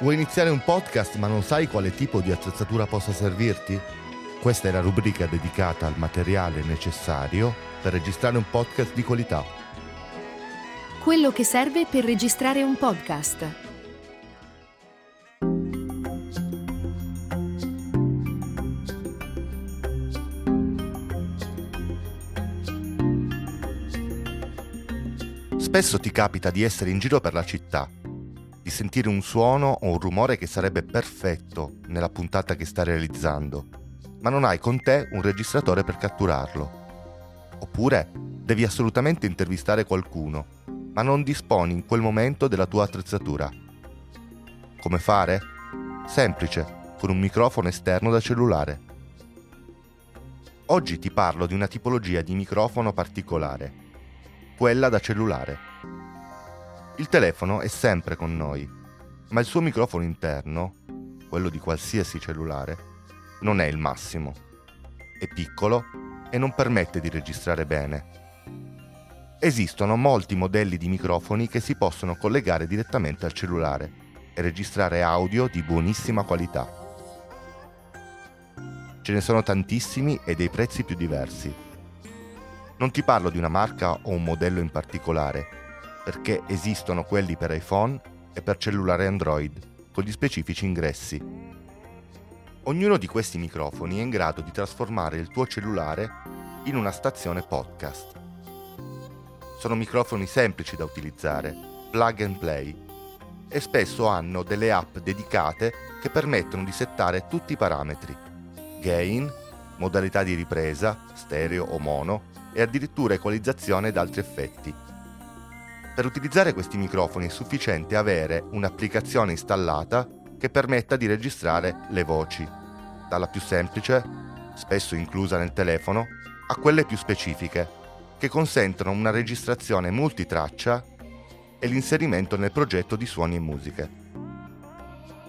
Vuoi iniziare un podcast ma non sai quale tipo di attrezzatura possa servirti? Questa è la rubrica dedicata al materiale necessario per registrare un podcast di qualità. Quello che serve per registrare un podcast. Spesso ti capita di essere in giro per la città di sentire un suono o un rumore che sarebbe perfetto nella puntata che stai realizzando, ma non hai con te un registratore per catturarlo. Oppure devi assolutamente intervistare qualcuno, ma non disponi in quel momento della tua attrezzatura. Come fare? Semplice, con un microfono esterno da cellulare. Oggi ti parlo di una tipologia di microfono particolare, quella da cellulare. Il telefono è sempre con noi, ma il suo microfono interno, quello di qualsiasi cellulare, non è il massimo. È piccolo e non permette di registrare bene. Esistono molti modelli di microfoni che si possono collegare direttamente al cellulare e registrare audio di buonissima qualità. Ce ne sono tantissimi e dei prezzi più diversi. Non ti parlo di una marca o un modello in particolare, perché esistono quelli per iPhone e per cellulare Android, con gli specifici ingressi. Ognuno di questi microfoni è in grado di trasformare il tuo cellulare in una stazione podcast. Sono microfoni semplici da utilizzare, plug and play, e spesso hanno delle app dedicate che permettono di settare tutti i parametri, gain, modalità di ripresa, stereo o mono, e addirittura equalizzazione ed altri effetti per utilizzare questi microfoni è sufficiente avere un'applicazione installata che permetta di registrare le voci, dalla più semplice, spesso inclusa nel telefono, a quelle più specifiche, che consentono una registrazione multitraccia e l'inserimento nel progetto di suoni e musiche.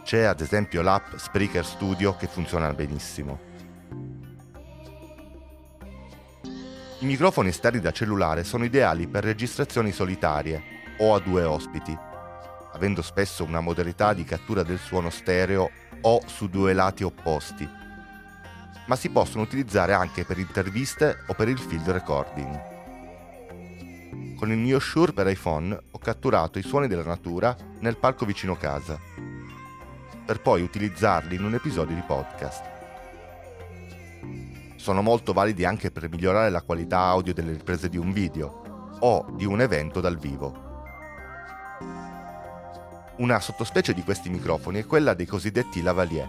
C'è ad esempio l'app Spreaker Studio che funziona benissimo. I microfoni esterni da cellulare sono ideali per registrazioni solitarie o a due ospiti, avendo spesso una modalità di cattura del suono stereo o su due lati opposti, ma si possono utilizzare anche per interviste o per il field recording. Con il mio Shure per iPhone ho catturato i suoni della natura nel parco vicino casa, per poi utilizzarli in un episodio di podcast sono molto validi anche per migliorare la qualità audio delle riprese di un video o di un evento dal vivo. Una sottospecie di questi microfoni è quella dei cosiddetti lavalier.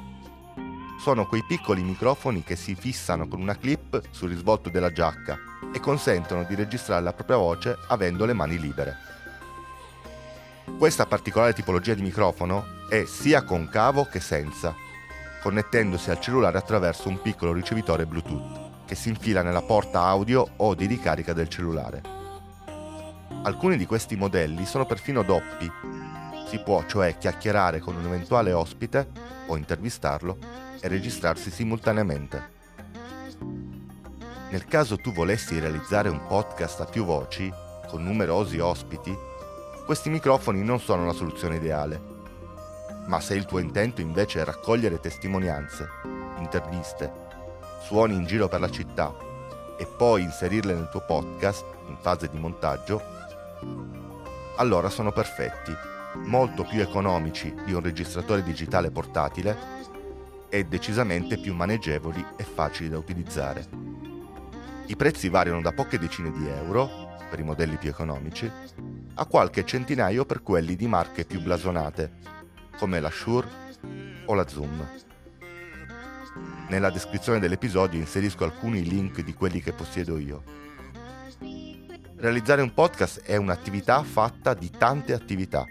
Sono quei piccoli microfoni che si fissano con una clip sul risvolto della giacca e consentono di registrare la propria voce avendo le mani libere. Questa particolare tipologia di microfono è sia concavo che senza connettendosi al cellulare attraverso un piccolo ricevitore Bluetooth che si infila nella porta audio o di ricarica del cellulare. Alcuni di questi modelli sono perfino doppi. Si può cioè chiacchierare con un eventuale ospite o intervistarlo e registrarsi simultaneamente. Nel caso tu volessi realizzare un podcast a più voci, con numerosi ospiti, questi microfoni non sono la soluzione ideale ma se il tuo intento invece è raccogliere testimonianze, interviste, suoni in giro per la città e poi inserirle nel tuo podcast in fase di montaggio, allora sono perfetti, molto più economici di un registratore digitale portatile e decisamente più maneggevoli e facili da utilizzare. I prezzi variano da poche decine di euro per i modelli più economici a qualche centinaio per quelli di marche più blasonate come la Shure o la Zoom. Nella descrizione dell'episodio inserisco alcuni link di quelli che possiedo io. Realizzare un podcast è un'attività fatta di tante attività.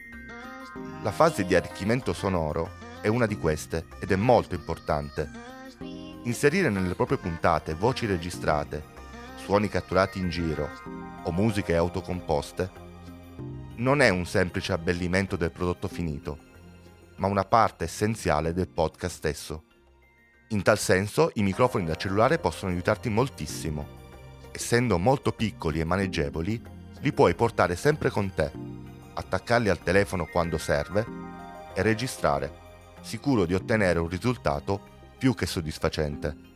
La fase di arricchimento sonoro è una di queste ed è molto importante. Inserire nelle proprie puntate voci registrate, suoni catturati in giro o musiche autocomposte non è un semplice abbellimento del prodotto finito ma una parte essenziale del podcast stesso. In tal senso i microfoni da cellulare possono aiutarti moltissimo. Essendo molto piccoli e maneggevoli, li puoi portare sempre con te, attaccarli al telefono quando serve e registrare. sicuro di ottenere un risultato più che soddisfacente.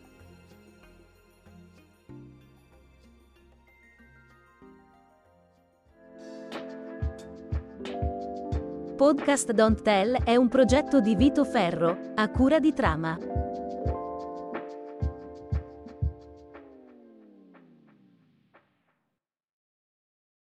Podcast Don't Tell è un progetto di Vito Ferro, a cura di Trama.